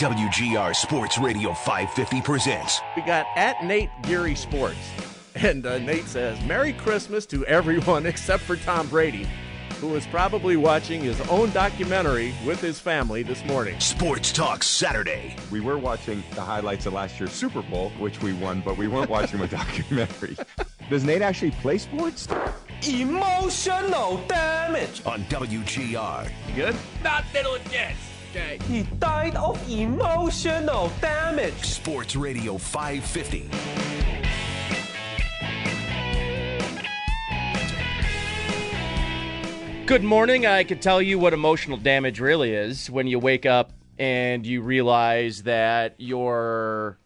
WGR Sports Radio 550 presents. We got at Nate Geary Sports. And uh, Nate says, Merry Christmas to everyone except for Tom Brady, who is probably watching his own documentary with his family this morning. Sports Talk Saturday. We were watching the highlights of last year's Super Bowl, which we won, but we weren't watching a documentary. Does Nate actually play sports? Emotional damage. On WGR. You good? Not little yes. Okay. He died of emotional damage. Sports Radio 550. Good morning. I could tell you what emotional damage really is when you wake up and you realize that your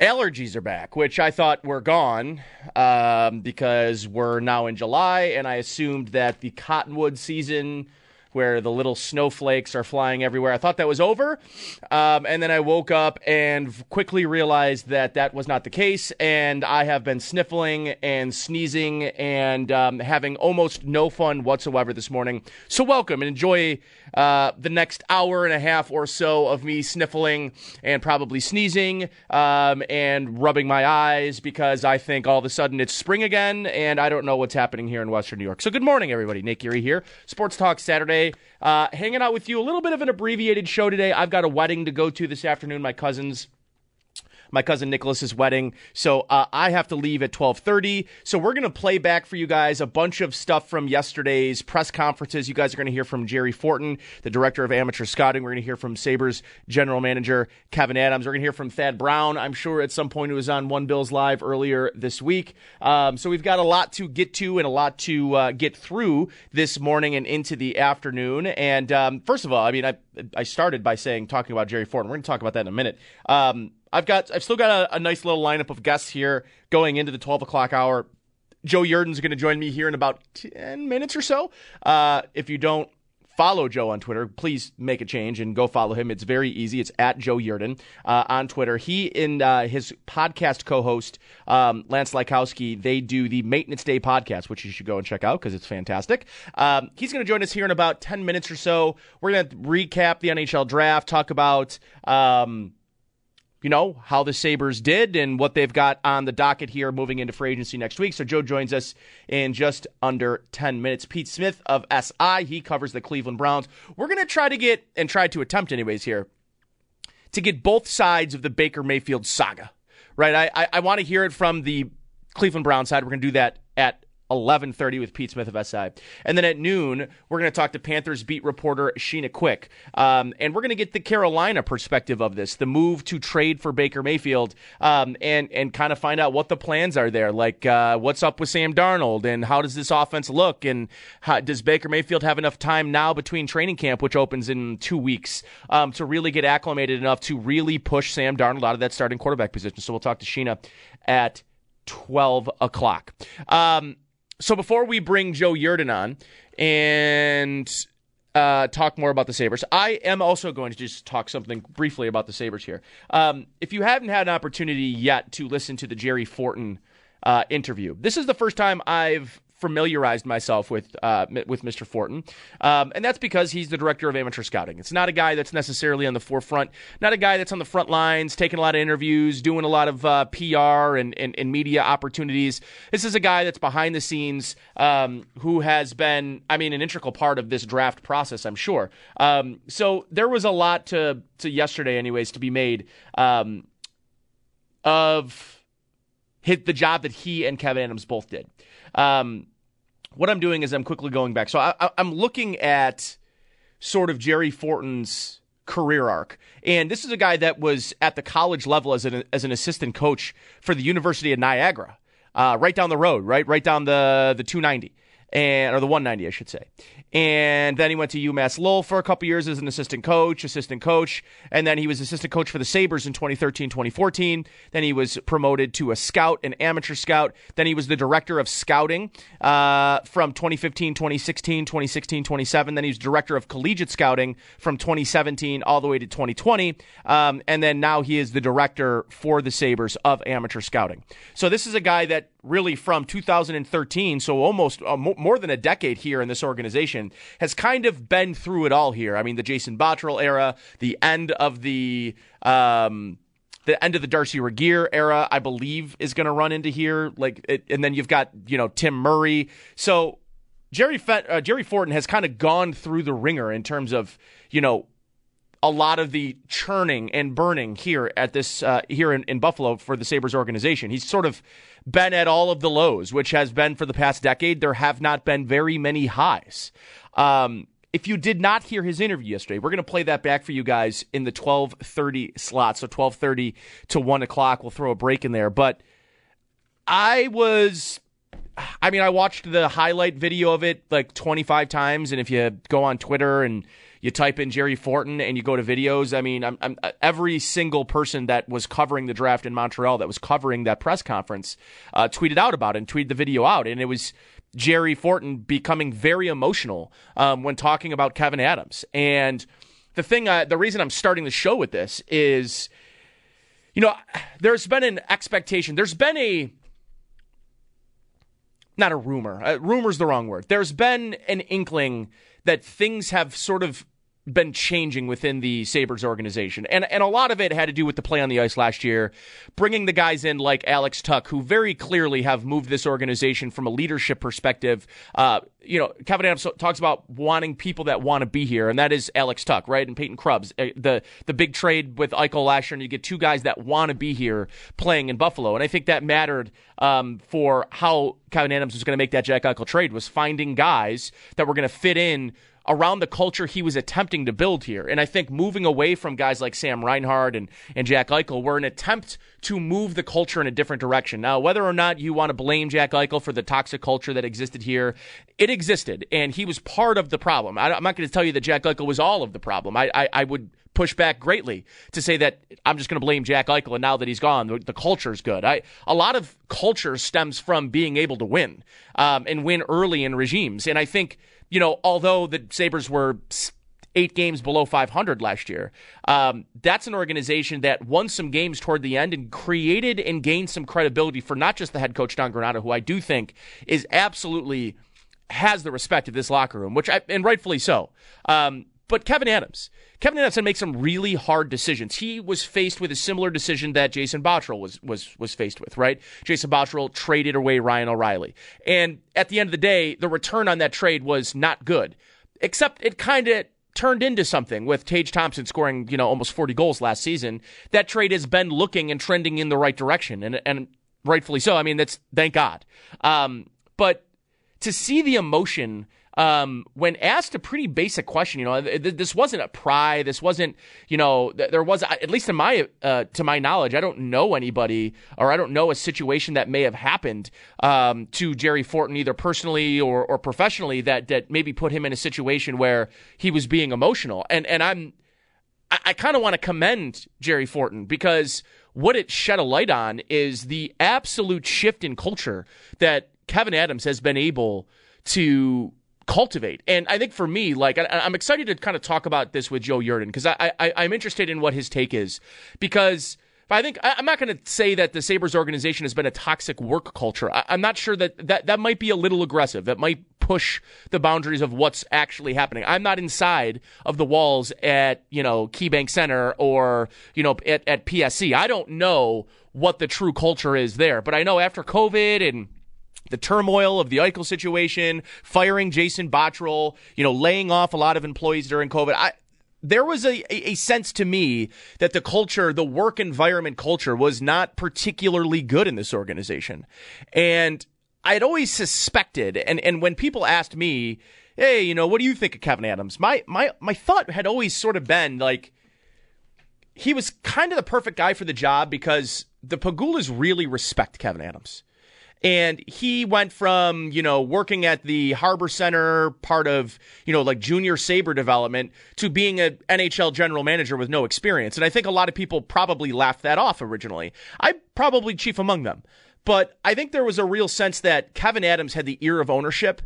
allergies are back, which I thought were gone um, because we're now in July, and I assumed that the cottonwood season where the little snowflakes are flying everywhere. I thought that was over. Um, and then I woke up and quickly realized that that was not the case. And I have been sniffling and sneezing and um, having almost no fun whatsoever this morning. So, welcome and enjoy uh, the next hour and a half or so of me sniffling and probably sneezing um, and rubbing my eyes because I think all of a sudden it's spring again and I don't know what's happening here in Western New York. So, good morning, everybody. Nick Geary here. Sports Talk Saturday. Uh, hanging out with you. A little bit of an abbreviated show today. I've got a wedding to go to this afternoon. My cousin's my cousin Nicholas's wedding. So uh, I have to leave at 12:30. So we're going to play back for you guys a bunch of stuff from yesterday's press conferences. You guys are going to hear from Jerry Forton, the director of amateur scouting. We're going to hear from Sabres general manager Kevyn Adams. We're going to hear from Thad Brown. I'm sure at some point who was on One Bills Live earlier this week. Um, so we've got a lot to get to and a lot to uh, get through this morning and into the afternoon. And um, first of all, I mean, I I started by saying talking about Jerry Forton. We're going to talk about that in a minute. Um, I've got I've still got a, a, nice little lineup of guests here going into the 12 o'clock hour. Joe Yerdon's going to join me here in about 10 minutes or so. Uh, if you don't follow Joe on Twitter, please make a change and go follow him. It's very easy. It's at Joe Yurden uh, on Twitter. He and uh, his podcast co-host um, Lance Lysowski, they do the Maintenance Day podcast, which you should go and check out because it's fantastic. Um, he's going to join us here in about ten minutes or so. We're going to recap the NHL draft, talk about. Um, you know, how the Sabres did and what they've got on the docket here moving into free agency next week. So Joe joins us in just under 10 minutes. Pete Smith of SI, he covers the Cleveland Browns. We're going to try to get, and try to attempt anyways here, to get both sides of the Baker Mayfield saga, right? I, I, I want to hear it from the Cleveland Brown side. We're going to do that at 11:30 with Pete Smith of SI, and then at noon we're going to talk to Panthers beat reporter Sheena Quick, um, and we're going to get the Carolina perspective of this, the move to trade for Baker Mayfield, um, and and kind of find out what the plans are there, like uh, what's up with Sam Darnold, and how does this offense look, and how, does Baker Mayfield have enough time now between training camp, which opens in two weeks, um, to really get acclimated enough to really push Sam Darnold out of that starting quarterback position? So we'll talk to Sheena at 12 o'clock. So before we bring Joe Yerdon on and uh, talk more about the Sabres, I am also going to just talk something briefly about the Sabres here. Um, if you haven't had an opportunity yet to listen to the Jerry Forton uh, interview, this is the first time I've familiarized myself with uh, with Mr. Forton, um, and that's because he's the director of amateur scouting. It's not a guy that's necessarily on the forefront, not a guy that's on the front lines, taking a lot of interviews, doing a lot of uh, PR and, and, and, media opportunities. This is a guy that's behind the scenes um, who has been, I mean, an integral part of this draft process. I'm sure. Um, so there was a lot to to yesterday, anyways, to be made um, of hit the job that he and Kevyn Adams both did. Um, what I'm doing is I'm quickly going back. So I, am looking at sort of Jerry Forton's career arc. And this is a guy that was at the college level as an, as an assistant coach for the University of Niagara, uh, right down the road, right, right down the, the 290 and or the 190, I should say. And then he went to UMass Lowell for a couple years as an assistant coach, assistant coach, and then he was assistant coach for the Sabres in 2013, 2014. Then he was promoted to a scout, an amateur scout. Then he was the director of scouting uh, from 2015, 2016, 2016, 2017. Then he was director of collegiate scouting from 2017 all the way to 2020. Um, and then now he is the director for the Sabres of amateur scouting. So this is a guy that really from 2013, so almost uh, more than a decade here in this organization has kind of been through it all here. I mean, the Jason Botterill era, the end of the um, the end of the Darcy Regier era, I believe, is going to run into here. Like, it, and then you've got you know Tim Murray. So Jerry Fe- uh, Jerry Forton has kind of gone through the ringer in terms of you know a lot of the churning and burning here at this uh, here in, in Buffalo for the Sabres organization. He's sort of been at all of the lows, which has been for the past decade. There have not been very many highs. Um, if you did not hear his interview yesterday, we're going to play that back for you guys in the 12:30 slot. So 12:30 to 1 o'clock. We'll throw a break in there. But I was I mean, I watched the highlight video of it like 25 times, and if you go on Twitter and you type in Jerry Forton and you go to videos, I mean, I'm, I'm, every single person that was covering the draft in Montreal, that was covering that press conference, uh, tweeted out about it and tweeted the video out, and it was Jerry Forton becoming very emotional um, when talking about Kevyn Adams. And the thing, uh, the reason I'm starting the show with this is, you know, there's been an expectation, there's been a not a rumor. Uh, rumor's the wrong word. There's been an inkling that things have sort of been changing within the Sabres organization. And and a lot of it had to do with the play on the ice last year, bringing the guys in like Alex Tuch, who very clearly have moved this organization from a leadership perspective. Uh, you know, Kevyn Adams talks about wanting people that want to be here, and that is Alex Tuch, right? And Peyton Krebs. Uh, the the big trade with Eichel last year, and you get two guys that want to be here playing in Buffalo. And I think that mattered um, for how Kevyn Adams was going to make that Jack Eichel trade, was finding guys that were going to fit in around the culture he was attempting to build here. And I think moving away from guys like Sam Reinhart and, and Jack Eichel were an attempt to move the culture in a different direction. Now, whether or not you want to blame Jack Eichel for the toxic culture that existed here, it existed, and he was part of the problem. I, am not going to tell you that Jack Eichel was all of the problem. I, I, I would push back greatly to say that I'm just going to blame Jack Eichel, and now that he's gone, the, the culture is good. I, a lot of culture stems from being able to win um, and win early in regimes, and I think – you know, although the Sabres were eight games below 500 last year, um, that's an organization that won some games toward the end and created and gained some credibility for not just the head coach, Don Granato, who I do think is absolutely has the respect of this locker room, which I, and rightfully so. Um, but Kevyn Adams, Kevyn Adams had to make some really hard decisions. He was faced with a similar decision that Jason Botterill was was was faced with, right? Jason Botterill traded away Ryan O'Reilly, and at the end of the day, the return on that trade was not good. Except it kind of turned into something with Tage Thompson scoring, you know, almost 40 goals last season. That trade has been looking and trending in the right direction, and and rightfully so. I mean, that's thank God. Um, but to see the emotion um, when asked a pretty basic question, you know, th- this wasn't a pry. This wasn't, you know, th- there was at least in my uh, to my knowledge, I don't know anybody or I don't know a situation that may have happened um, to Jerry Forton either personally or or professionally that that maybe put him in a situation where he was being emotional. And and I'm I, I kind of want to commend Jerry Forton because what it shed a light on is the absolute shift in culture that Kevyn Adams has been able to cultivate. And I think for me, like I, am excited to kind of talk about this with Joe Yerdon because I, I I'm interested in what his take is because. I think I'm not going to say that the Sabres organization has been a toxic work culture. I, am not sure that, that that might be a little aggressive. That might push the boundaries of what's actually happening. I'm not inside of the walls at, you know, KeyBank Center or, you know, at, at PSE. I don't know what the true culture is there. But I know after COVID and the turmoil of the Eichel situation, firing Jason Botterill, you know, laying off a lot of employees during COVID. I, there was a, a sense to me that the culture, the work environment culture was not particularly good in this organization. And I had always suspected, and, and when people asked me, hey, you know, what do you think of Kevyn Adams? My, my, my thought had always sort of been like, he was kind of the perfect guy for the job because the Pegulas really respect Kevyn Adams. And he went from, you know, working at the Harbor Center, part of, you know, like junior Sabre development, to being an NHL general manager with no experience. And I think a lot of people probably laughed that off originally. I'm probably chief among them. But I think there was a real sense that Kevyn Adams had the ear of ownership.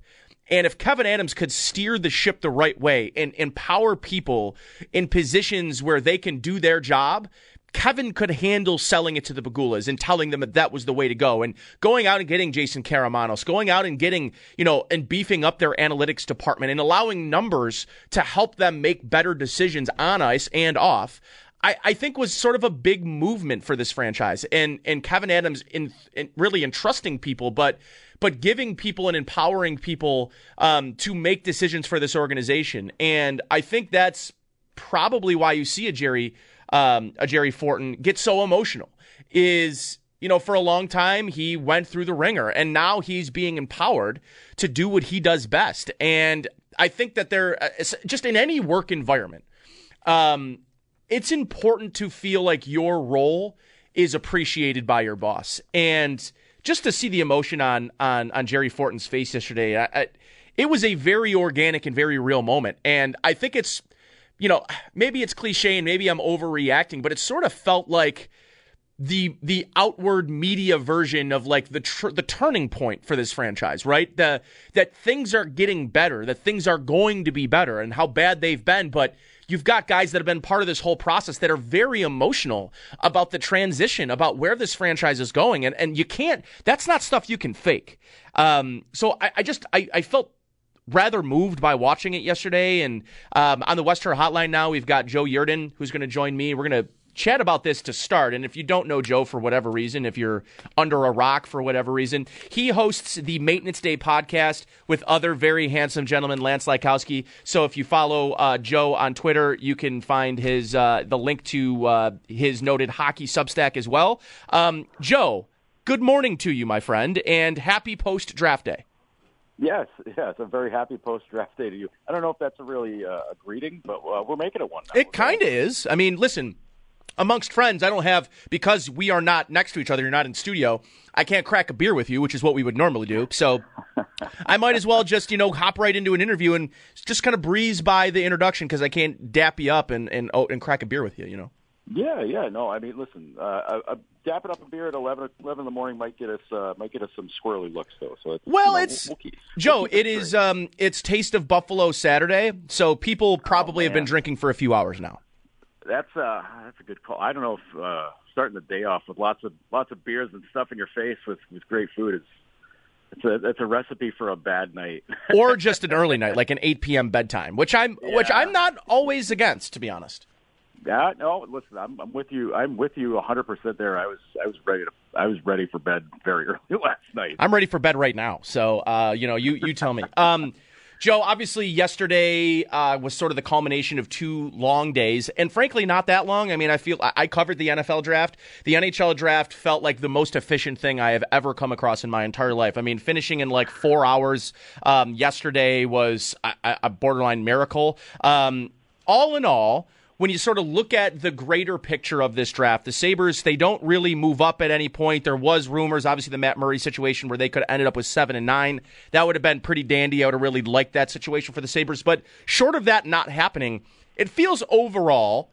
And if Kevyn Adams could steer the ship the right way and empower people in positions where they can do their job, Kevyn could handle selling it to the Pegulas and telling them that that was the way to go, and going out and getting Jason Karamanos, going out and getting you know and beefing up their analytics department and allowing numbers to help them make better decisions on ice and off. I, I think was sort of a big movement for this franchise, and and Kevyn Adams in, in really entrusting people, but but giving people and empowering people um, to make decisions for this organization, and I think that's probably why you see a Jerry um, a Jerry Forton get so emotional is you know for a long time he went through the ringer and now he's being empowered to do what he does best. And I think that there uh, just in any work environment um, it's important to feel like your role is appreciated by your boss. And just to see the emotion on on on Jerry Forton's face yesterday I, I, it was a very organic and very real moment. And I think it's you know, maybe it's cliche and maybe I'm overreacting, but it sort of felt like the the outward media version of like the tr- the turning point for this franchise, right? The that things are getting better, that things are going to be better, and how bad they've been, but. You've got guys that have been part of this whole process that are very emotional about the transition, about where this franchise is going. And, and you can't, that's not stuff you can fake. Um, so I, I just, I, I felt rather moved by watching it yesterday. And um, on the Western Hotline now, we've got Joe Yerdon, who's going to join me. We're going to chat about this to start. And if you don't know Joe for whatever reason, if you're under a rock for whatever reason, he hosts the Maintenance Day podcast with other very handsome gentlemen, Lance Lysowski. So if you follow uh, Joe on Twitter, you can find his uh, the link to uh, his noted hockey Substack as well. Um, Joe, good morning to you, my friend, and happy post draft day. Yes, yes, a very happy post draft day to you. I don't know if that's a really uh, a greeting, but uh, we're making it one. Now. It kind of is. I mean, listen, amongst friends, I don't have because we are not next to each other. You're not in studio. I can't crack a beer with you, which is what we would normally do. So I might as well just you know hop right into an interview and just kind of breeze by the introduction because I can't dap you up and and oh, and crack a beer with you. You know. Yeah, yeah, no. I mean, listen, uh, a, a dapping up a beer at 11, 11 in the morning might get us uh, might get us some squirrely looks though. So it's, well, you know, it's we'll keep, Joe. we'll it is um, it's Taste of Buffalo Saturday, so people probably oh, have been drinking for a few hours now. That's uh, that's a good call. I don't know if uh, starting the day off with lots of lots of beers and stuff in your face with with great food is. It's a, it's a recipe for a bad night, or just an early night, like an eight p.m. bedtime, which I'm Yeah. which I'm not always against, to be honest. Yeah, no, listen, I'm, I'm with you. I'm with you 100 percent there. I was I was ready to I was ready for bed very early last night. I'm ready for bed right now. So, uh, you know, you you tell me. Um, Joe, obviously, yesterday uh, was sort of the culmination of two long days, and frankly, not that long. I mean, I feel I, covered the NFL draft. The NHL draft felt like the most efficient thing I have ever come across in my entire life. I mean, finishing in like four hours um, yesterday was a, a borderline miracle. Um, all in all when you sort of look at the greater picture of this draft, the Sabres, they don't really move up at any point. There was rumors, obviously, the Matt Murray situation where they could have ended up with seven and nine. That would have been pretty dandy. I would have really liked that situation for the Sabres. But short of that not happening, it feels overall,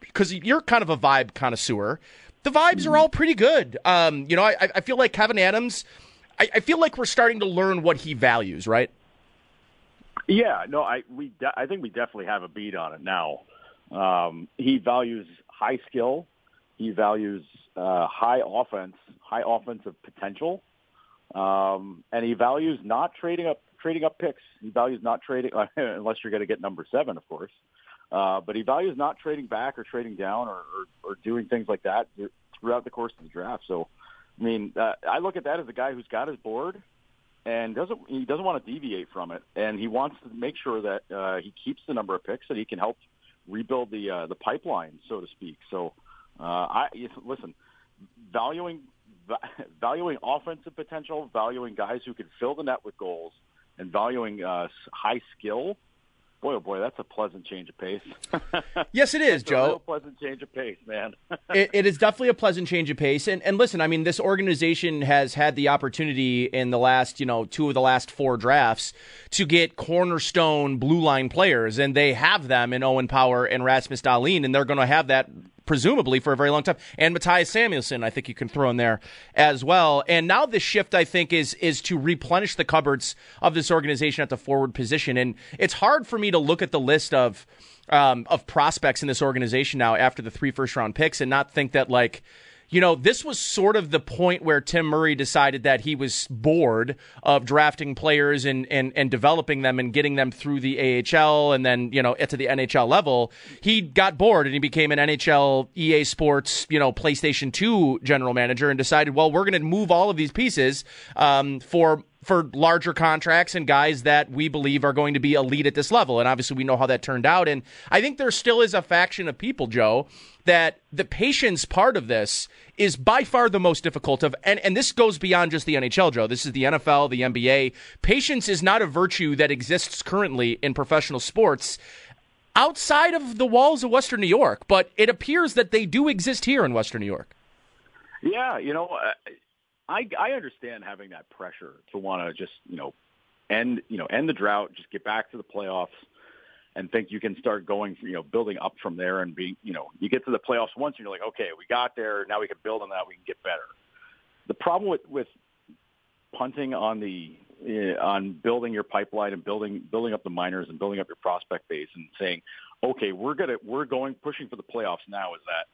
because you're kind of a vibe connoisseur, the vibes are all pretty good. Um, you know, I, I feel like Kevyn Adams, I, I feel like we're starting to learn what he values, right? Yeah, no, I we de- I think we definitely have a beat on it now. Um, he values high skill. He values uh, high offense, high offensive potential, um, and he values not trading up trading up picks. He values not trading unless you're going to get number seven, of course. Uh, but he values not trading back or trading down or, or, or doing things like that throughout the course of the draft. So, I mean, uh, I look at that as a guy who's got his board and doesn't he doesn't want to deviate from it, and he wants to make sure that uh, he keeps the number of picks that he can help rebuild the uh, the pipeline, so to speak. So, uh, I listen, valuing valuing offensive potential, valuing guys who can fill the net with goals, and valuing uh, high skill. Boy, oh boy, that's a pleasant change of pace. Yes, it is, It's a Joe. real pleasant change of pace, man. it, it is definitely a pleasant change of pace. And, and listen, I mean, this organization has had the opportunity in the last, you know, two of the last four drafts to get cornerstone blue line players, and they have them in Owen Power and Rasmus Dahlin, and they're going to have that presumably for a very long time. And Mattias Samuelsson, I think you can throw in there as well. And now the shift, I think, is is to replenish the cupboards of this organization at the forward position. And it's hard for me to look at the list of um, of prospects in this organization now after the three first round picks and not think that like you know, this was sort of the point where Tim Murray decided that he was bored of drafting players and, and, and developing them and getting them through the AHL and then, you know, to the NHL level. He got bored and he became an NHL EA Sports, you know, PlayStation 2 general manager and decided, well, we're going to move all of these pieces um, for for larger contracts and guys that we believe are going to be elite at this level. And obviously, we know how that turned out. And I think there still is a faction of people, Joe, that the patience part of this is by far the most difficult of and, and this goes beyond just the NHL, Joe. This is the NFL, the NBA. Patience is not a virtue that exists currently in professional sports outside of the walls of Western New York, but it appears that they do exist here in Western New York. Yeah, you know, uh, I I understand having that pressure to want to just you know end you know end the drought, just get back to the playoffs, and think you can start going you know building up from there and be you know you get to the playoffs once and you're like okay we got there now we can build on that we can get better. The problem with with punting on the uh, on building your pipeline and building building up the minors and building up your prospect base and saying okay we're gonna we're going pushing for the playoffs now is that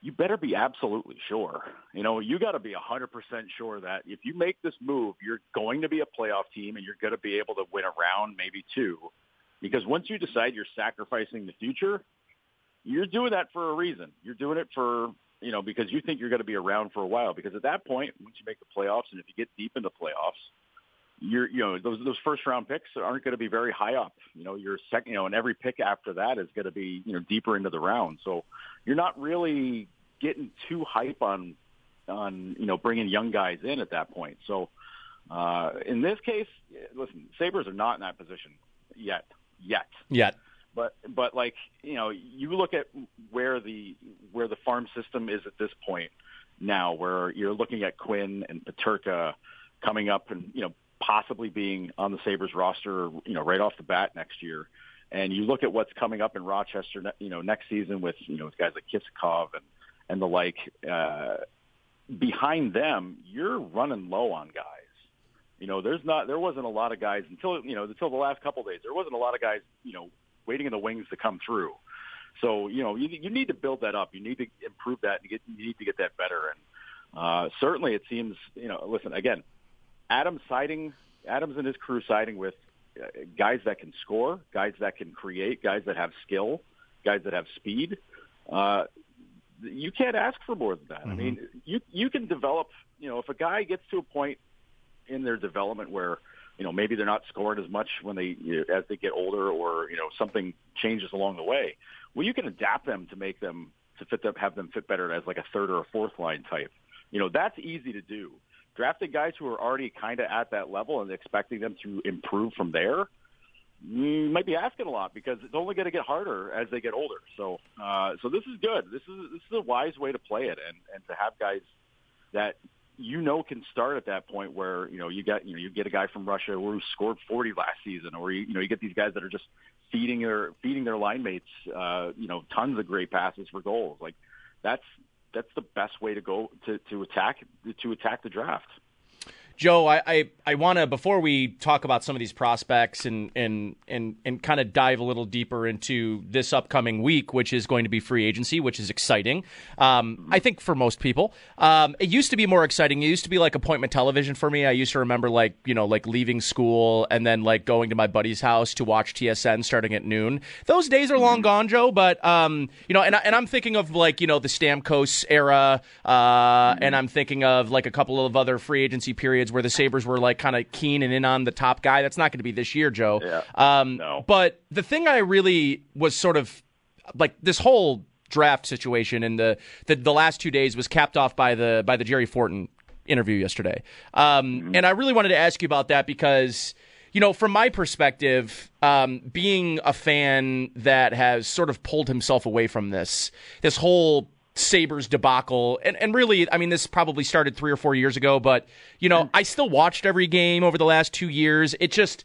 you better be absolutely sure. You know, you got to be 100% sure that if you make this move, you're going to be a playoff team and you're going to be able to win a round, maybe two. Because once you decide you're sacrificing the future, you're doing that for a reason. You're doing it for, you know, because you think you're going to be around for a while. Because at that point, once you make the playoffs and if you get deep into playoffs, you're, you know, those those first round picks aren't going to be very high up. You know, your second, you know, and every pick after that is going to be, you know, deeper into the round. So you're not really getting too hype on, on you know, bringing young guys in at that point. So uh, in this case, listen, Sabres are not in that position yet, yet, yet. But but like you know, you look at where the where the farm system is at this point now, where you're looking at Quinn and Peterka coming up and you know possibly being on the Sabres roster, you know, right off the bat next year. And you look at what's coming up in Rochester, you know, next season with, you know, guys like Kisakov and, and the like, uh, behind them, you're running low on guys. You know, there's not, there wasn't a lot of guys until, you know, until the last couple of days, there wasn't a lot of guys, you know, waiting in the wings to come through. So, you know, you, you need to build that up. You need to improve that and get, you need to get that better. And, uh, certainly it seems, you know, listen, again, Adams siding, Adams and his crew siding with uh, guys that can score, guys that can create, guys that have skill, guys that have speed. Uh, you can't ask for more than that. Mm-hmm. I mean, you you can develop. You know, if a guy gets to a point in their development where you know maybe they're not scoring as much when they you know, as they get older, or you know something changes along the way. Well, you can adapt them to make them to fit them, have them fit better as like a third or a fourth line type. You know, that's easy to do drafting guys who are already kind of at that level and expecting them to improve from there, you might be asking a lot because it's only going to get harder as they get older. So, uh, so this is good. This is this is a wise way to play it, and and to have guys that you know can start at that point where you know you get you know you get a guy from Russia who scored 40 last season, or you, you know you get these guys that are just feeding their feeding their line mates uh, you know tons of great passes for goals. Like that's that's the best way to go to, to attack to attack the draft. Joe, I, I, I want to before we talk about some of these prospects and and and and kind of dive a little deeper into this upcoming week, which is going to be free agency, which is exciting. Um, I think for most people, um, it used to be more exciting. It used to be like appointment television for me. I used to remember like you know like leaving school and then like going to my buddy's house to watch TSN starting at noon. Those days are long gone, Joe. But um, you know, and and I'm thinking of like you know the Stamkos era, uh, and I'm thinking of like a couple of other free agency periods where the Sabres were like kind of keen and in on the top guy. That's not going to be this year, Joe. Yeah. Um, no. But the thing I really was sort of like this whole draft situation and the, the the last two days was capped off by the by the Jerry Forton interview yesterday. Um, mm-hmm. And I really wanted to ask you about that because you know, from my perspective, um, being a fan that has sort of pulled himself away from this, this whole Sabres debacle. And, and really, I mean, this probably started three or four years ago, but, you know, I still watched every game over the last two years. It just,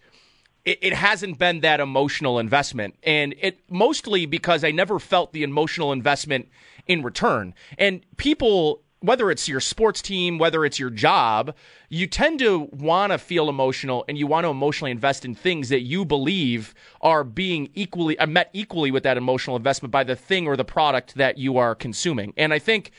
it, it hasn't been that emotional investment. And it mostly because I never felt the emotional investment in return. And people, whether it's your sports team, whether it's your job, you tend to want to feel emotional and you want to emotionally invest in things that you believe are being equally met equally with that emotional investment by the thing or the product that you are consuming. And I think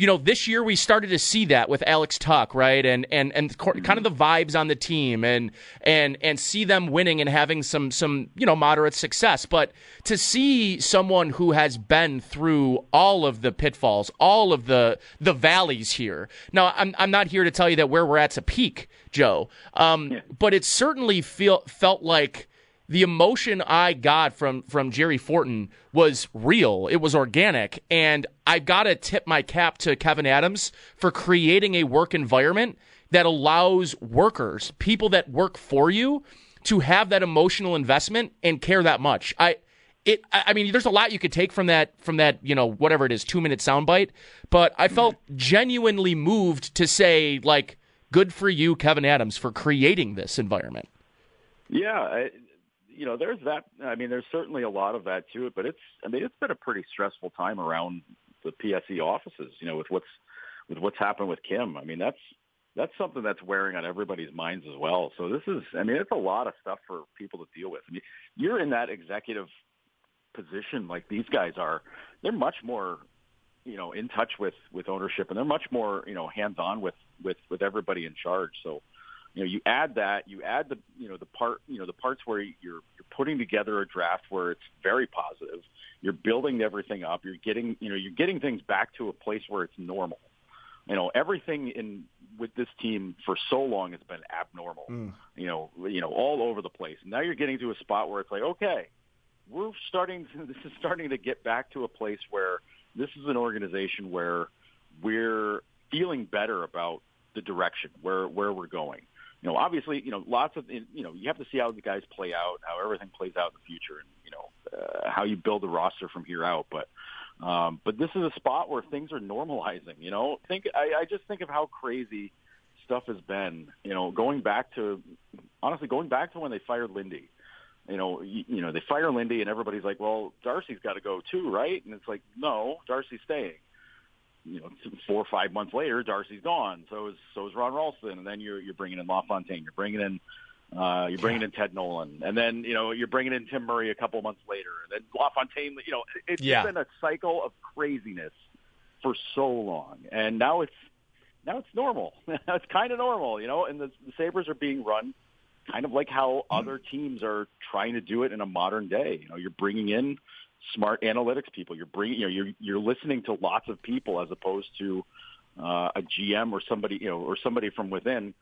you know, this year we started to see that with Alex Tuch, right, and and and kind of the vibes on the team, and and and see them winning and having some some you know moderate success. But to see someone who has been through all of the pitfalls, all of the the valleys here. Now, I'm I'm not here to tell you that where we're at's a peak, Joe, um, yeah. but it certainly feel felt like the emotion I got from from Jerry Forton was real. It was organic, and I got to tip my cap to Kevyn Adams for creating a work environment that allows workers, people that work for you, to have that emotional investment and care that much. I it I mean there's a lot you could take from that from that, you know, whatever it is, 2-minute soundbite, but I felt mm-hmm. genuinely moved to say like good for you Kevyn Adams for creating this environment. Yeah, you know, there's that. I mean, there's certainly a lot of that to it, but it's. I mean, it's been a pretty stressful time around the PSE offices. You know, with what's with what's happened with Kim. I mean, that's that's something that's wearing on everybody's minds as well. So this is. I mean, it's a lot of stuff for people to deal with. I mean, you're in that executive position like these guys are. They're much more you know in touch with with ownership and they're much more you know hands on with with with everybody in charge so you know, you add that, you add the, you know, the part, you know, the parts where you're you're putting together a draft where it's very positive. You're building everything up. You're getting, you know, you're getting things back to a place where it's normal. You know, everything in with this team for so long has been abnormal. Mm. You know, you know, all over the place. Now you're getting to a spot where it's like, okay, we're starting. This is starting to get back to a place where this is an organization where we're feeling better about the direction where where we're going you know, obviously, you know, lots of, you know, you have to see how the guys play out, how everything plays out in the future, and you know, uh, how you build the roster from here out. But, um, but this is a spot where things are normalizing. You know, think I, I just think of how crazy stuff has been. You know, going back to, honestly, going back to when they fired Lindy. You know, you, you know, they fire Lindy, and everybody's like, "Well, Darcy's got to go too, right?" And it's like, "No, Darcy's staying." You know, four or five months later, Darcy's gone. So is so is Ron Rolston, and then you're you're bringing in LaFontaine, you're bringing in uh, you're bringing in Ted Nolan, and then you know you're bringing in Tim Murray a couple months later, and then LaFontaine. You know, it's yeah. been a cycle of craziness for so long, and now it's now it's normal. it's kind of normal, you know. And the, the Sabres are being run kind of like how other teams are trying to do it in a modern day. You know, you're bringing in smart analytics people. You're bringing, you know, you're you're listening to lots of people as opposed to uh, a GM or somebody, you know, or somebody from within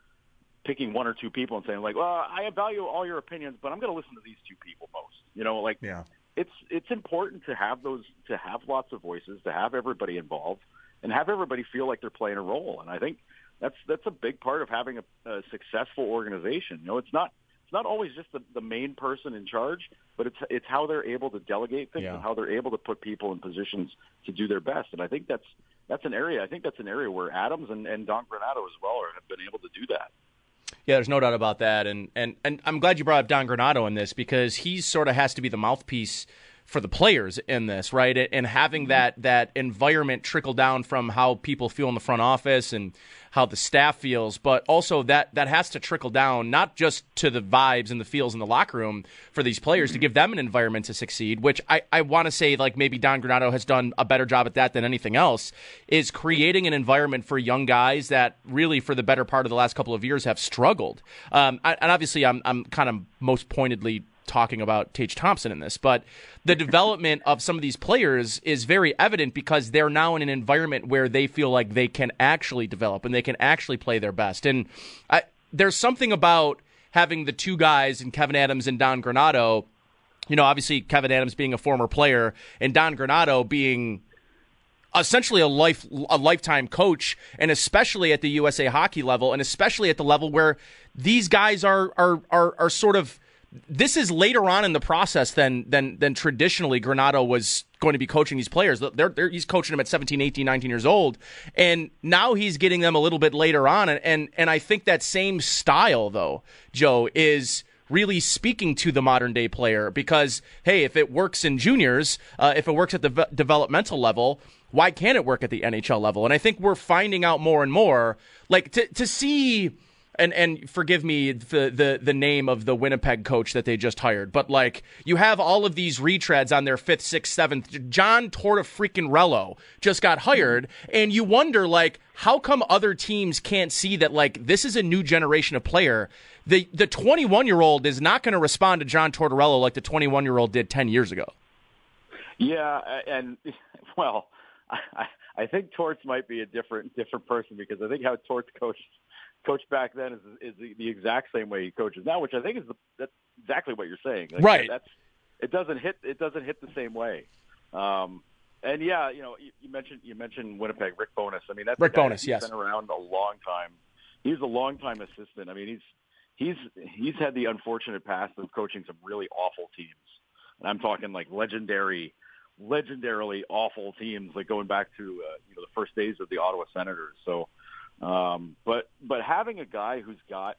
picking one or two people and saying like, well, I value all your opinions, but I'm going to listen to these two people most. You know, like yeah. it's it's important to have those to have lots of voices, to have everybody involved, and have everybody feel like they're playing a role. And I think that's that's a big part of having a, a successful organization. You know, it's not it's not always just the, the main person in charge, but it's it's how they're able to delegate things yeah. and how they're able to put people in positions to do their best. And I think that's that's an area. I think that's an area where Adams and, and Don Granato as well are, have been able to do that. Yeah, there's no doubt about that, and and and I'm glad you brought up Don Granato in this because he sort of has to be the mouthpiece for the players in this, right? And having mm-hmm. that that environment trickle down from how people feel in the front office and how the staff feels, but also that that has to trickle down not just to the vibes and the feels in the locker room for these players to give them an environment to succeed, which I, I want to say like maybe Don Granato has done a better job at that than anything else, is creating an environment for young guys that really for the better part of the last couple of years have struggled. Um, and obviously I'm I'm kind of most pointedly talking about Tage Thompson in this, but the development of some of these players is very evident because they're now in an environment where they feel like they can actually develop and they can actually play their best. And I, there's something about having the two guys in Kevyn Adams and Don Granato. You know, obviously Kevyn Adams being a former player and Don Granato being essentially a life a lifetime coach and especially at the USA hockey level and especially at the level where these guys are are are, are sort of this is later on in the process than than than traditionally Granato was going to be coaching these players. They're, they're, he's coaching them at 17, 18, 19 years old, and now he's getting them a little bit later on. And and, and I think that same style, though, Joe, is really speaking to the modern day player because hey, if it works in juniors, uh, if it works at the v- developmental level, why can't it work at the NHL level? And I think we're finding out more and more, like to to see and and forgive me the, the the name of the Winnipeg coach that they just hired, but like you have all of these retreads on their fifth, sixth, seventh. John Rello just got hired, and you wonder like how come other teams can't see that like this is a new generation of player. The the 21 year old is not going to respond to John Tortorella like the 21 year old did 10 years ago. Yeah, and well, I, I think Torts might be a different different person because I think how Torts coached coached back then is is the, the exact same way he coaches now, which I think is the, that's exactly what you're saying. Like, right. That's it doesn't hit it doesn't hit the same way. Um, and yeah, you know, you, you mentioned you mentioned Winnipeg, Rick Bowness. I mean, that's Rick Bowness. guy Bowness. He's Yes, been around a long time. He's a long time assistant. I mean, he's he's he's had the unfortunate past of coaching some really awful teams, and I'm talking like legendary, legendarily awful teams, like going back to uh, you know the first days of the Ottawa Senators. So, um, but but having a guy who's got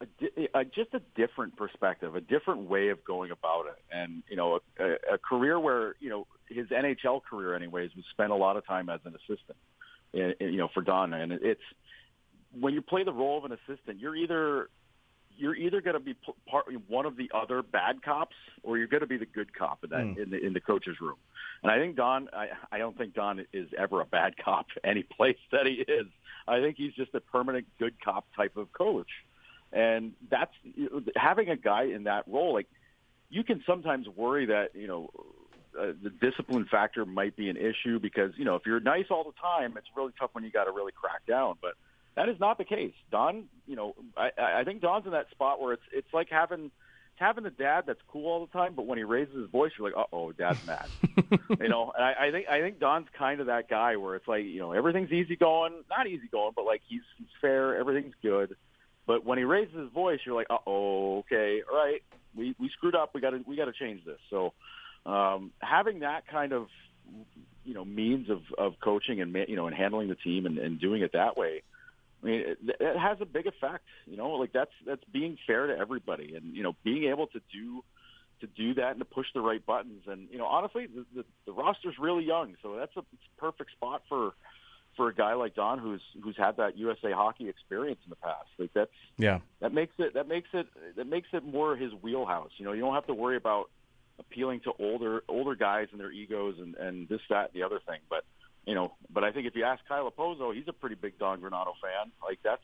a, a, just a different perspective, a different way of going about it, and you know, a, a career where you know his NHL career, anyways, was spent a lot of time as an assistant, in, in, you know, for Don, and it's when you play the role of an assistant, you're either you're either going to be part one of the other bad cops, or you're going to be the good cop in that Mm. in the in the coach's room. And I think Don, I, I don't think Don is ever a bad cop any place that he is. I think he's just a permanent good cop type of coach, and that's having a guy in that role. Like you can sometimes worry that you know uh, the discipline factor might be an issue because you know if you're nice all the time, it's really tough when you got to really crack down. But that is not the case. Don, you know, I, I think Don's in that spot where it's it's like having having a dad that's cool all the time, but when he raises his voice, you're like, uh oh, dad's mad. you know, and I, I think I think Don's kind of that guy where it's like, you know, everything's easy going, not easy going, but like he's he's fair, everything's good. But when he raises his voice, you're like, uh oh, okay, all right, we we screwed up. We got to we got to change this. So um, having that kind of you know means of of coaching and you know and handling the team and, and doing it that way. I mean, it, it has a big effect. You know, like that's that's being fair to everybody, and you know, being able to do to do that and to push the right buttons. And you know, honestly, the, the, the roster's really young, so that's a a perfect spot for for a guy like Don, who's who's had that USA hockey experience in the past. Like that's yeah, that makes it that makes it that makes it more his wheelhouse. You know, you don't have to worry about appealing to older older guys and their egos and and this that and the other thing. But you know, but I think if you ask Kyle Pozo, he's a pretty big Don Granato fan. Like that's,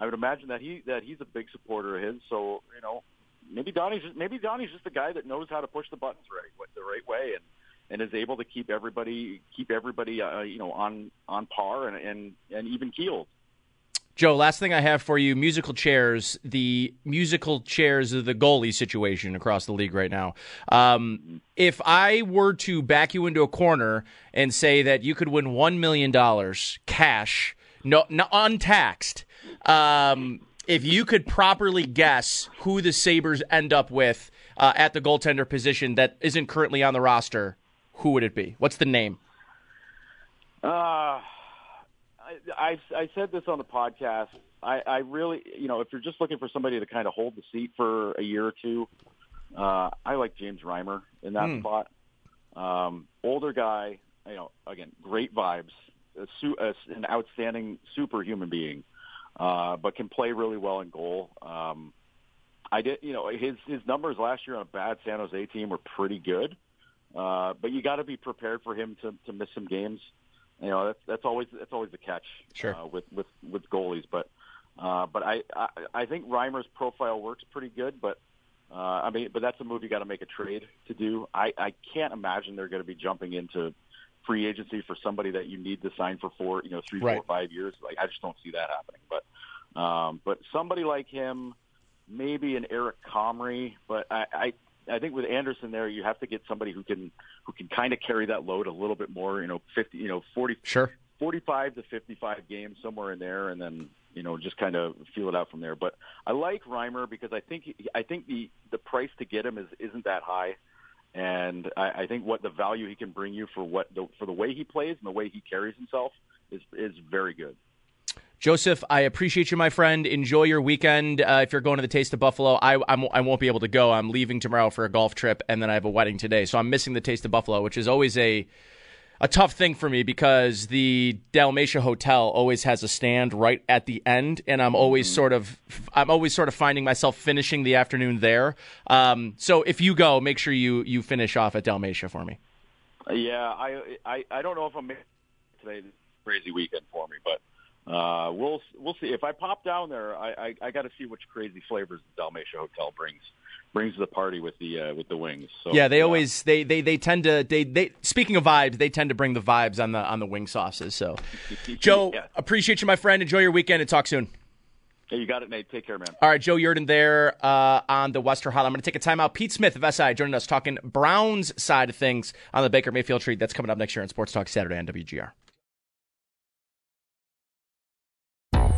I would imagine that he that he's a big supporter of his. So you know, maybe Donnie's just, maybe Donnie's just a guy that knows how to push the buttons right the right way and and is able to keep everybody keep everybody uh, you know on on par and and and even keeled. Joe, last thing I have for you musical chairs, the musical chairs of the goalie situation across the league right now. Um, if I were to back you into a corner and say that you could win $1 million cash, no, no untaxed, um, if you could properly guess who the Sabres end up with uh, at the goaltender position that isn't currently on the roster, who would it be? What's the name? Uh, I, I said this on the podcast. I, I really, you know, if you're just looking for somebody to kind of hold the seat for a year or two, uh, I like James Reimer in that Hmm. spot. Um, older guy, you know, again, great vibes, a su- a, an outstanding superhuman being, uh, but can play really well in goal. Um, I did, you know, his his numbers last year on a bad San Jose team were pretty good, uh, but you got to be prepared for him to to miss some games. You know, that's that's always that's always the catch Sure. uh, with with with goalies. But uh, but I, I I think Reimer's profile works pretty good. But uh, I mean, but that's a move you got to make a trade to do. I I can't imagine they're going to be jumping into free agency for somebody that you need to sign for four, you know, three, Right. four, five years. Like I just don't see that happening. But um, but somebody like him, maybe an Eric Comrie. But I, I I think with Anderson there, you have to get somebody who can who can kind of carry that load a little bit more. You know, fifty, you know, forty, Sure. 45 to 55 games somewhere in there, and then you know just kind of feel it out from there. But I like Reimer because I think I think the the price to get him is isn't that high, and I, I think what the value he can bring you for what the, for the way he plays and the way he carries himself is is very good. Joseph, I appreciate you, my friend. Enjoy your weekend. Uh, if you're going to the Taste of Buffalo, I I'm, I won't be able to go. I'm leaving tomorrow for a golf trip, and then I have a wedding today, so I'm missing the Taste of Buffalo, which is always a a tough thing for me because the Dalmatia Hotel always has a stand right at the end, and I'm always sort of I'm always sort of finding myself finishing the afternoon there. Um, so if you go, make sure you you finish off at Dalmatia for me. Yeah, I I, I don't know if I'm today. Crazy weekend for me, but uh, we'll we'll see. If I pop down there, I I, I got to see which crazy flavors the Dalmatia Hotel brings brings to the party with the uh, with the wings. So yeah, they always they, they they tend to they they speaking of vibes, they tend to bring the vibes on the on the wing sauces. So, Joe, Yeah. appreciate you, my friend. Enjoy your weekend and talk soon. Hey, you got it, Nate. Take care, man. All right, Joe Yerdon there uh, on the Western Hotline. I'm going to take a timeout. Pete Smith of SI joining us talking Browns side of things on the Baker Mayfield treat. That's coming up next year on Sports Talk Saturday on WGR.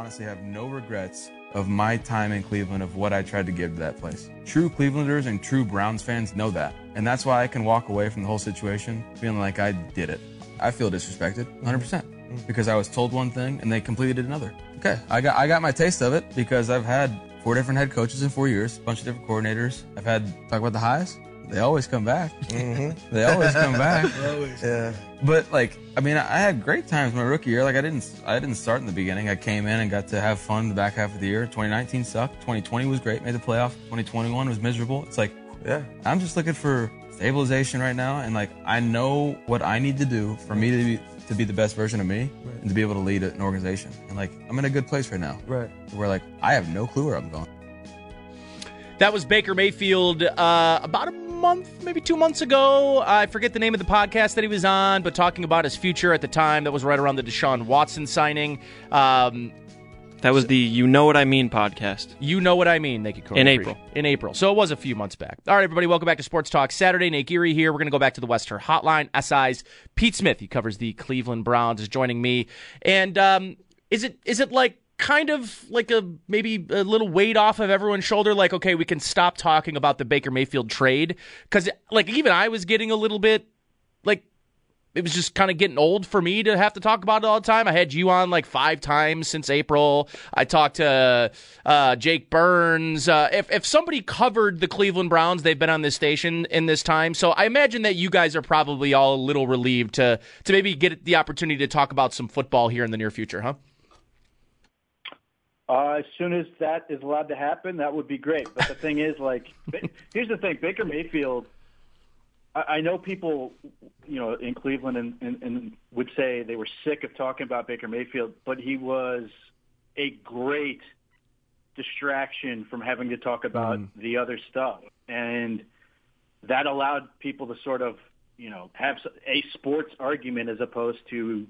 honestly have no regrets of my time in Cleveland, of what I tried to give to that place. True Clevelanders and true Browns fans know that. And that's why I can walk away from the whole situation feeling like I did it. I feel disrespected 100% because I was told one thing and they completed another. Okay, I got, I got my taste of it because I've had four different head coaches in four years, a bunch of different coordinators. I've had, talk about the highs. They always come back. they always come back. Yeah. But like, I mean, I had great times my rookie year. Like, I didn't, I didn't start in the beginning. I came in and got to have fun the back half of the year. 2019 sucked. 2020 was great. Made the playoff. 2021 was miserable. It's like, Yeah. I'm just looking for stabilization right now, and like, I know what I need to do for me to be to be the best version of me and to be able to lead an organization. And like, I'm in a good place right now. Right. Where like, I have no clue where I'm going. That was Baker Mayfield uh, about a month, maybe two months ago. I forget the name of the podcast that he was on, but talking about his future at the time. That was right around the Deshaun Watson signing. Um, That was the You Know What I Mean podcast. You know what I mean. Thank you, Cody. In April. In April. So it was a few months back. All right, everybody, welcome back to Sports Talk Saturday. Nate Geary here. We're going to go back to the Western Hotline. SI's Pete Smith, he covers the Cleveland Browns, is joining me. And um, is it is it like kind of like a maybe a little weight off of everyone's shoulder? Like, okay, we can stop talking about the Baker Mayfield trade because like even I was getting a little bit like it was just kind of getting old for me to have to talk about it all the time. I had you on like five times since April. I talked to uh, Jake Burns. Uh, if if somebody covered the Cleveland Browns, they've been on this station in this time. So I imagine that you guys are probably all a little relieved to to maybe get the opportunity to talk about some football here in the near future, huh? Uh, as soon as that is allowed to happen, that would be great. But the thing is, like, here's the thing: Baker Mayfield. I, I know people, you know, in Cleveland and, and, and would say they were sick of talking about Baker Mayfield, but he was a great distraction from having to talk about the other stuff, and that allowed people to sort of, you know, have a sports argument as opposed to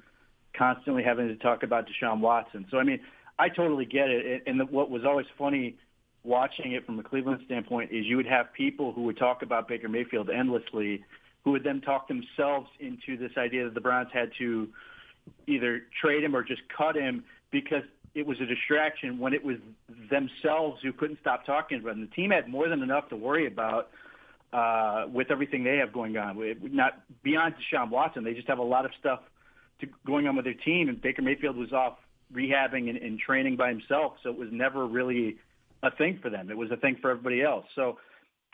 constantly having to talk about Deshaun Watson. So I mean, I totally get it. And the, what was always funny watching it from a Cleveland standpoint is you would have people who would talk about Baker Mayfield endlessly, who would then talk themselves into this idea that the Browns had to either trade him or just cut him because it was a distraction when it was themselves who couldn't stop talking about him. The team had more than enough to worry about uh, with everything they have going on. Not beyond Deshaun Watson, they just have a lot of stuff to, going on with their team, and Baker Mayfield was off rehabbing and, and training by himself, so it was never really a thing for them. It was a thing for everybody else. So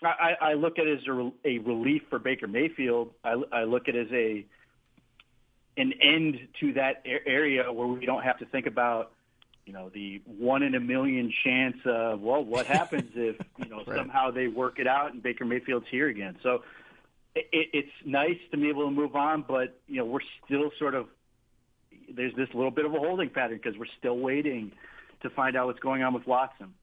I, I look at it as a, a relief for Baker Mayfield. I, I look at it as a an end to that area where we don't have to think about you know the one in a million chance of well what happens if you know right. somehow they work it out and Baker Mayfield's here again. So it, it's nice to be able to move on, but you know we're still sort of there's this little bit of a holding pattern because we're still waiting to find out what's going on with Watson.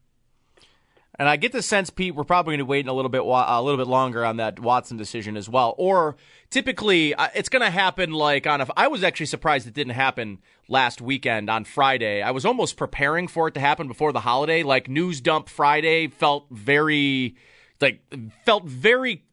And I get the sense, Pete, we're probably going to wait a little bit a little bit longer on that Watson decision as well. Or typically, it's going to happen like on a. I was actually surprised it didn't happen last weekend on Friday. I was almost preparing for it to happen before the holiday. Like news dump Friday felt very, like felt very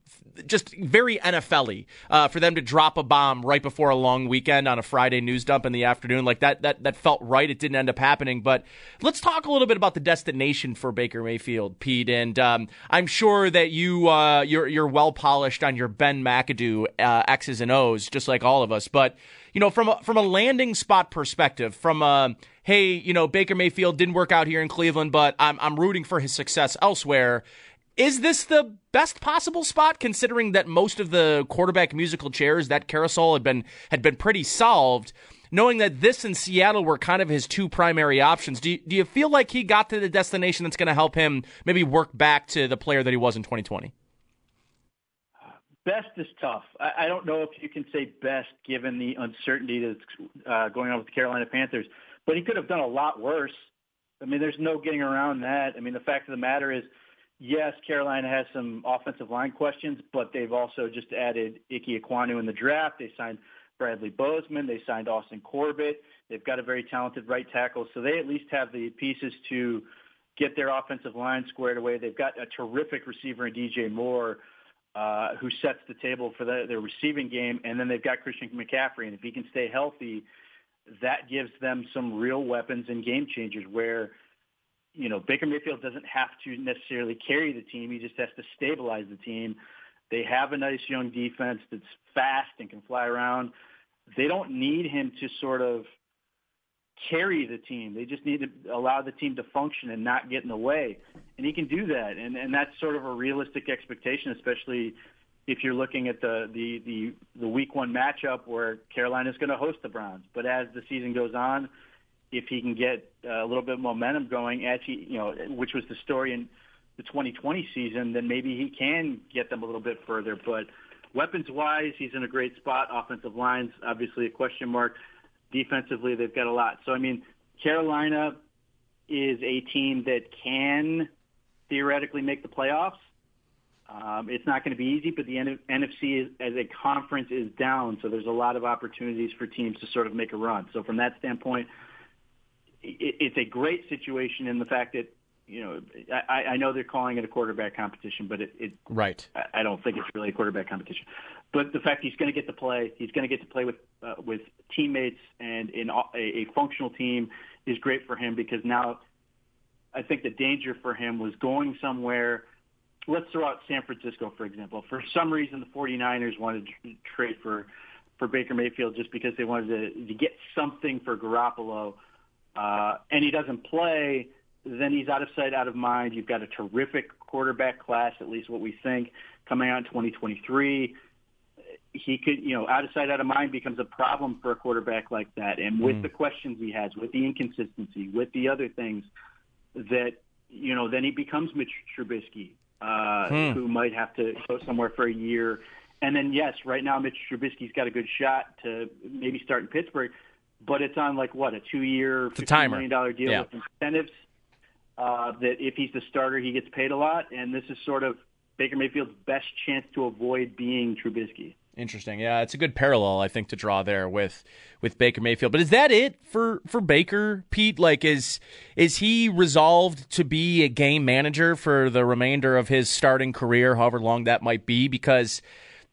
just very NFL-y uh, for them to drop a bomb right before a long weekend on a Friday news dump in the afternoon. Like that, that, that felt right. It didn't end up happening. But let's talk a little bit about the destination for Baker Mayfield, Pete. And um, I'm sure that you uh, you're you're well polished on your Ben McAdoo uh, X's and O's, just like all of us. But you know, from a, from a landing spot perspective, from a hey, you know, Baker Mayfield didn't work out here in Cleveland, but I'm I'm rooting for his success elsewhere. Is this the best possible spot considering that most of the quarterback musical chairs that carousel had been had been pretty solved? Knowing that this and Seattle were kind of his two primary options, do you, do you feel like he got to the destination that's going to help him maybe work back to the player that he was in 2020? Best is tough. I, I don't know if you can say best given the uncertainty that's uh, going on with the Carolina Panthers, but he could have done a lot worse. I mean, there's no getting around that. I mean, the fact of the matter is yes, Carolina has some offensive line questions, but they've also just added Ike Ekwonu in the draft. They signed Bradley Bozeman. They signed Austin Corbett. They've got a very talented right tackle, so they at least have the pieces to get their offensive line squared away. They've got a terrific receiver in DJ Moore. Uh, who sets the table for the, their receiving game, and then they've got Christian McCaffrey, and if he can stay healthy, that gives them some real weapons and game changers. Where you know, Baker Mayfield doesn't have to necessarily carry the team. He just has to stabilize the team. They have a nice young defense that's fast and can fly around. They don't need him to sort of carry the team. They just need to allow the team to function and not get in the way. And he can do that. And and that's sort of a realistic expectation, especially if you're looking at the the the, the week one matchup where Carolina's going to host the Browns. But as the season goes on, if he can get uh, a little bit of momentum going, actually, you know, which was the story in the 2020 season, then maybe he can get them a little bit further. But weapons-wise, he's in a great spot. Offensive lines, obviously a question mark. Defensively, they've got a lot. So, I mean, Carolina is a team that can theoretically make the playoffs. Um, it's not going to be easy, but the NFC is, as a conference is down, so there's a lot of opportunities for teams to sort of make a run. So from that standpoint, it's a great situation in the fact that you know I, I know they're calling it a quarterback competition, but it, it right. I, I don't think it's really a quarterback competition. But the fact he's going to get to play, he's going to get to play with uh, with teammates and in a, a functional team is great for him because now I think the danger for him was going somewhere. Let's throw out San Francisco, for example. For some reason, the 49ers wanted to trade for for Baker Mayfield just because they wanted to, to get something for Garoppolo uh, and he doesn't play, then he's out of sight, out of mind. You've got a terrific quarterback class, at least what we think, coming out in 2023. He could, you know, out of sight, out of mind becomes a problem for a quarterback like that. And with mm. the questions he has, with the inconsistency, with the other things that, you know, then he becomes Mitch Trubisky, uh, hmm. who might have to go somewhere for a year. And then, yes, right now Mitch Trubisky's got a good shot to maybe start in Pittsburgh but it's on like what a two-year, fifty million dollar deal yeah. with incentives. Uh, that if he's the starter, he gets paid a lot, and this is sort of Baker Mayfield's best chance to avoid being Trubisky. Interesting. Yeah, it's a good parallel I think to draw there with with Baker Mayfield. But is that it for for Baker, Pete? Like is is he resolved to be a game manager for the remainder of his starting career, however long that might be because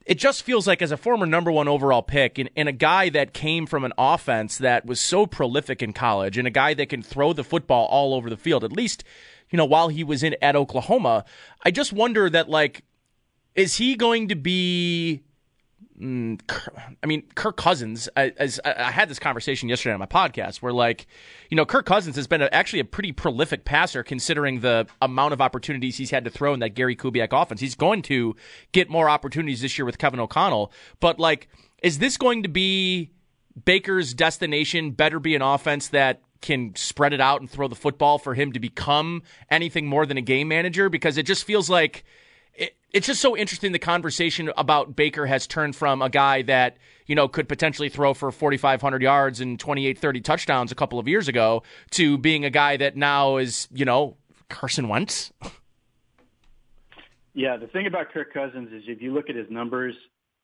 it just feels like as a former number one overall pick and, and, a guy that came from an offense that was so prolific in college and a guy that can throw the football all over the field, at least, you know, while he was in at Oklahoma, I just wonder that like, is he going to be mm, I mean, Kirk Cousins. As I had this conversation yesterday on my podcast, where like, you know, Kirk Cousins has been actually a pretty prolific passer considering the amount of opportunities he's had to throw in that Gary Kubiak offense. He's going to get more opportunities this year with Kevin O'Connell, but like, is this going to be Baker's destination? Better be an offense that can spread it out and throw the football for him to become anything more than a game manager because it just feels like it, it's just so interesting the conversation about Baker has turned from a guy that you know could potentially throw for 4500 yards and 28 30 touchdowns a couple of years ago to being a guy that now is you know Carson Wentz Yeah, the thing about Kirk Cousins is if you look at his numbers,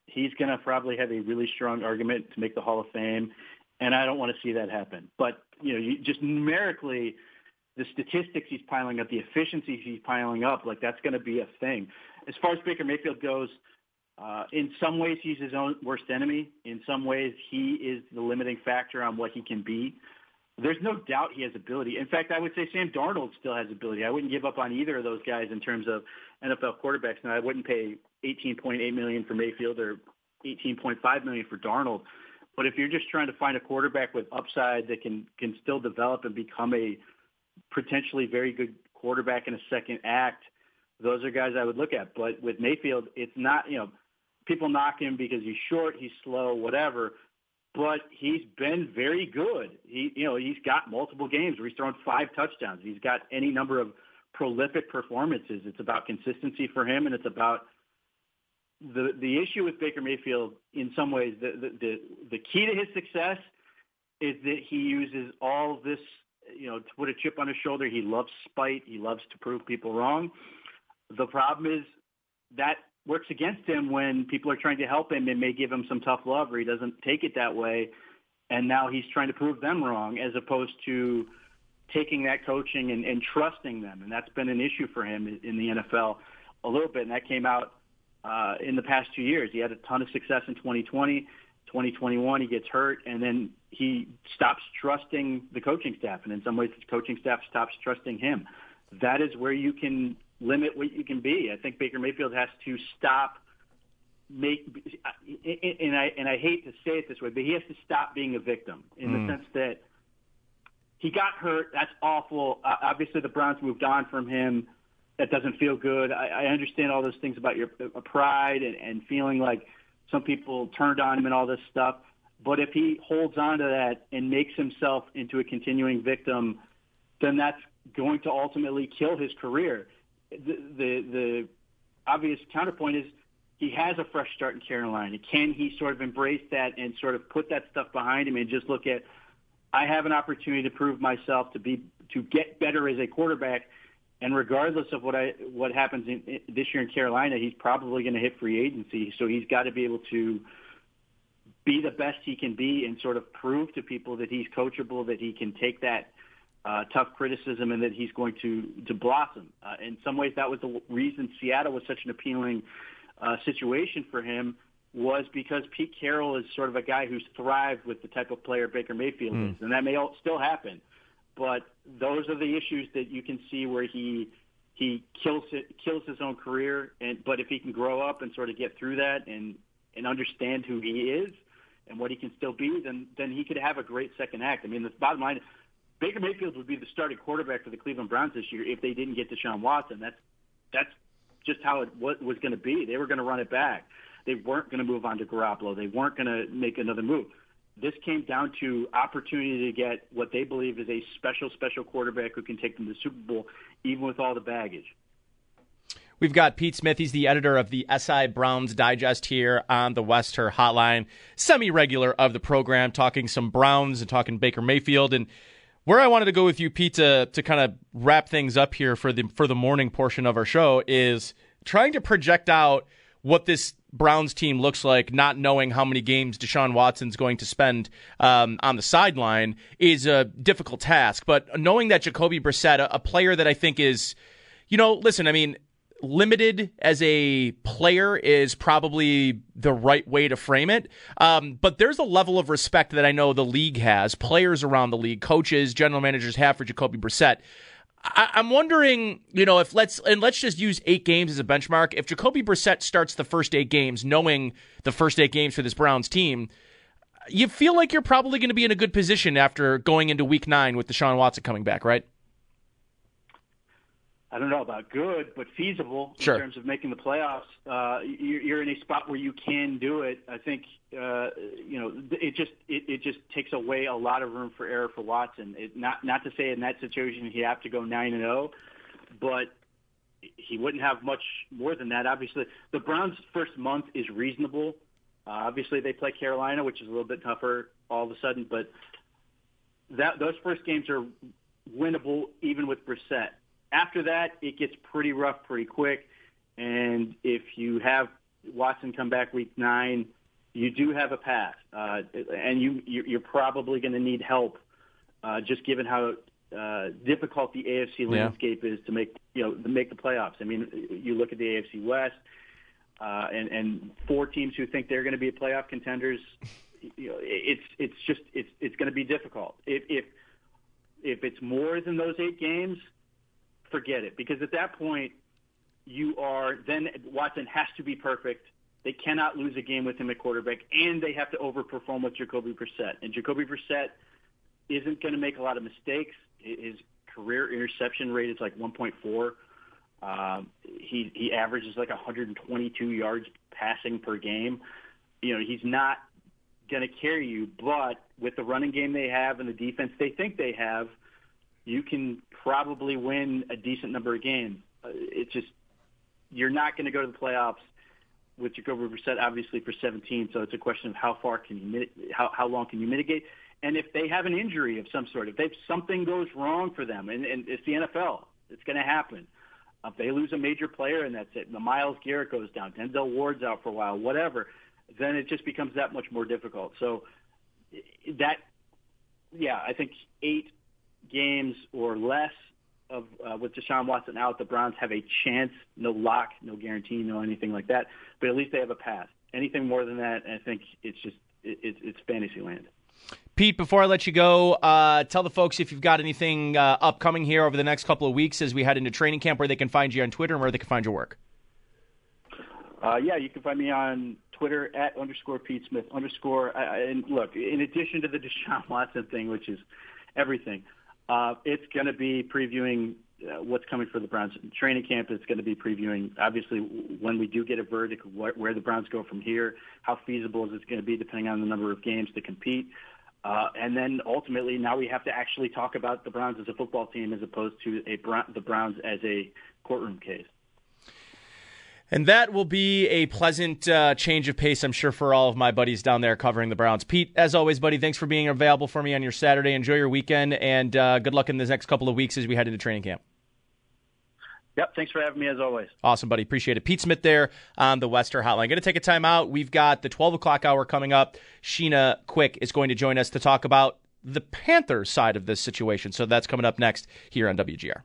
he's going to probably have a really strong argument to make the Hall of Fame, and I don't want to see that happen. But you know, you, just numerically, the statistics he's piling up, the efficiencies he's piling up, like that's going to be a thing. As far as Baker Mayfield goes, uh, in some ways he's his own worst enemy. In some ways he is the limiting factor on what he can be. There's no doubt he has ability. In fact, I would say Sam Darnold still has ability. I wouldn't give up on either of those guys in terms of NFL quarterbacks. Now, I wouldn't pay 18.8 million for Mayfield or 18.5 million for Darnold. But if you're just trying to find a quarterback with upside that can can still develop and become a potentially very good quarterback in a second act, those are guys I would look at. But with Mayfield, it's not you know people knock him because he's short, he's slow, whatever. But he's been very good. He you know he's got multiple games where he's thrown five touchdowns. He's got any number of prolific performances. It's about consistency for him, and it's about the the issue with Baker Mayfield, in some ways, the, the the the key to his success is that he uses all this, you know, to put a chip on his shoulder. He loves spite. He loves to prove people wrong. The problem is that works against him when people are trying to help him and may give him some tough love, or he doesn't take it that way, and now he's trying to prove them wrong, as opposed to taking that coaching and, and trusting them. And that's been an issue for him in the NFL a little bit, and that came out uh, in the past two years. He had a ton of success in 2020. 2021, he gets hurt, and then he stops trusting the coaching staff, and in some ways, the coaching staff stops trusting him. That is where you can limit what you can be. I think Baker Mayfield has to stop make, and I and I hate to say it this way, but he has to stop being a victim in mm. the sense that he got hurt. That's awful. Uh, obviously, the Browns moved on from him that doesn't feel good. I, I understand all those things about your uh, pride and, and feeling like some people turned on him and all this stuff. But if he holds on to that and makes himself into a continuing victim, then that's going to ultimately kill his career. The, the, the obvious counterpoint is he has a fresh start in Carolina. Can he sort of embrace that and sort of put that stuff behind him and just look at, I have an opportunity to prove myself to be to get better as a quarterback and regardless of what I what happens in, this year in Carolina, he's probably going to hit free agency. So he's got to be able to be the best he can be and sort of prove to people that he's coachable, that he can take that uh, tough criticism, and that he's going to to blossom. Uh, in some ways, that was the reason Seattle was such an appealing uh, situation for him was because Pete Carroll is sort of a guy who's thrived with the type of player Baker Mayfield mm. is, and that may still happen but those are the issues that you can see where he he kills it, kills his own career. And but if he can grow up and sort of get through that and and understand who he is and what he can still be, then then he could have a great second act. I mean, the bottom line, Baker Mayfield would be the starting quarterback for the Cleveland Browns this year if they didn't get Deshaun Watson. That's that's just how it was, was going to be. They were going to run it back. They weren't going to move on to Garoppolo. They weren't going to make another move this came down to opportunity to get what they believe is a special, special quarterback who can take them to the Super Bowl, even with all the baggage. We've got Pete Smith. He's the editor of the SI Browns Digest here on the Wester Hotline, semi regular of the program, talking some Browns and talking Baker Mayfield. And where I wanted to go with you, Pete, to, to kind of wrap things up here for the for the morning portion of our show is trying to project out what this Browns team looks like, not knowing how many games Deshaun Watson's going to spend um, on the sideline, is a difficult task. But knowing that Jacoby Brissett, a, player that I think is, you know, listen, I mean, limited as a player is probably the right way to frame it. Um, but there's a level of respect that I know the league has, players around the league, coaches, general managers have for Jacoby Brissett. I, I'm wondering, you know, if let's and let's just use eight games as a benchmark. If Jacoby Brissett starts the first eight games, knowing the first eight games for this Browns team, you feel like you're probably going to be in a good position after going into Week Nine with Deshaun Watson coming back, right? I don't know about good, but feasible Sure. in terms of making the playoffs. Uh, you're, you're in a spot where you can do it. I think uh, you know it just it, it just takes away a lot of room for error for Watson. It, not not to say in that situation he'd have to go nine and zero, but he wouldn't have much more than that. Obviously, the Browns' first month is reasonable. Uh, obviously, they play Carolina, which is a little bit tougher all of a sudden, but that those first games are winnable even with Brissett. After that, it gets pretty rough pretty quick. And if you have Watson come back week nine, you do have a pass, uh, and you you- you're probably going to need help, uh, just given how uh, difficult the AFC Yeah. landscape is to make you know to make the playoffs. I mean, you look at the AFC West, uh, and and four teams who think they're going to be playoff contenders. You know, it's it's just it's it's going to be difficult. If if if it's more than those eight games, forget it. Because at that point, you are then Watson has to be perfect. They cannot lose a game with him at quarterback, and they have to overperform with Jacoby Brissett. And Jacoby Brissett isn't going to make a lot of mistakes. His career interception rate is like 1.4. Um, he he averages like 122 yards passing per game. You know, he's not going to carry you, but with the running game they have and the defense they think they have, you can probably win a decent number of games. Uh, it's just you're not going to go to the playoffs with Jacoby Brissett, obviously for 17. So it's a question of how far can you how how long can you mitigate, and if they have an injury of some sort, if they something goes wrong for them, and, and it's the NFL, it's going to happen. Uh, If they lose a major player and that's it, the Myles Garrett goes down, Denzel Ward's out for a while, whatever, then it just becomes that much more difficult. So that, yeah, I think eight games or less of uh, with Deshaun Watson out, the Browns have a chance. No lock, no guarantee, no anything like that. But at least they have a pass. Anything more than that, I think it's just it, it's it's fantasy land. Pete, before I let you go, uh, tell the folks if you've got anything uh, upcoming here over the next couple of weeks as we head into training camp, where they can find you on Twitter and where they can find your work. Uh, yeah, you can find me on Twitter at underscore Pete Smith underscore. I- I- And look, in addition to the Deshaun Watson thing, which is everything, uh, it's going to be previewing uh, what's coming for the Browns training camp. It's going to be previewing, obviously, when we do get a verdict, wh- where the Browns go from here, how feasible is it going to be, depending on the number of games to compete. Uh, and then ultimately, now we have to actually talk about the Browns as a football team as opposed to a Brown, the Browns as a courtroom case. And that will be a pleasant uh, change of pace, I'm sure, for all of my buddies down there covering the Browns. Pete, as always, buddy, thanks for being available for me on your Saturday. Enjoy your weekend, and uh, good luck in the next couple of weeks as we head into training camp. Yep, thanks for having me as always. Awesome, buddy. Appreciate it. Pete Smith there on the Western Hotline. Going to take a time out. We've got the 12 o'clock hour coming up. Sheena Quick is going to join us to talk about the Panthers side of this situation. So that's coming up next here on WGR.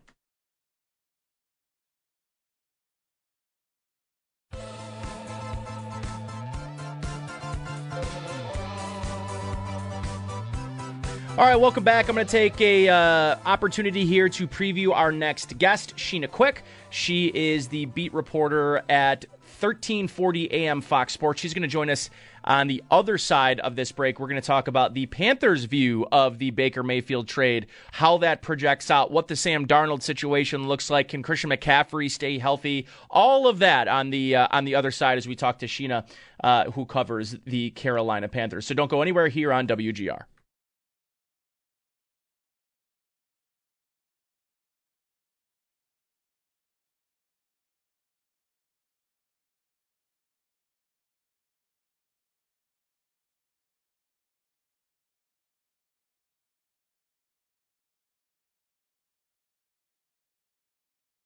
All right, welcome back. I'm going to take a uh, opportunity here to preview our next guest, Sheena Quick. She is the beat reporter at 1340 AM Fox Sports. She's going to join us on the other side of this break. We're going to talk about the Panthers' view of the Baker Mayfield trade, how that projects out, what the Sam Darnold situation looks like. Can Christian McCaffrey stay healthy? All of that on the uh, on the other side as we talk to Sheena, uh, who covers the Carolina Panthers. So don't go anywhere here on WGR.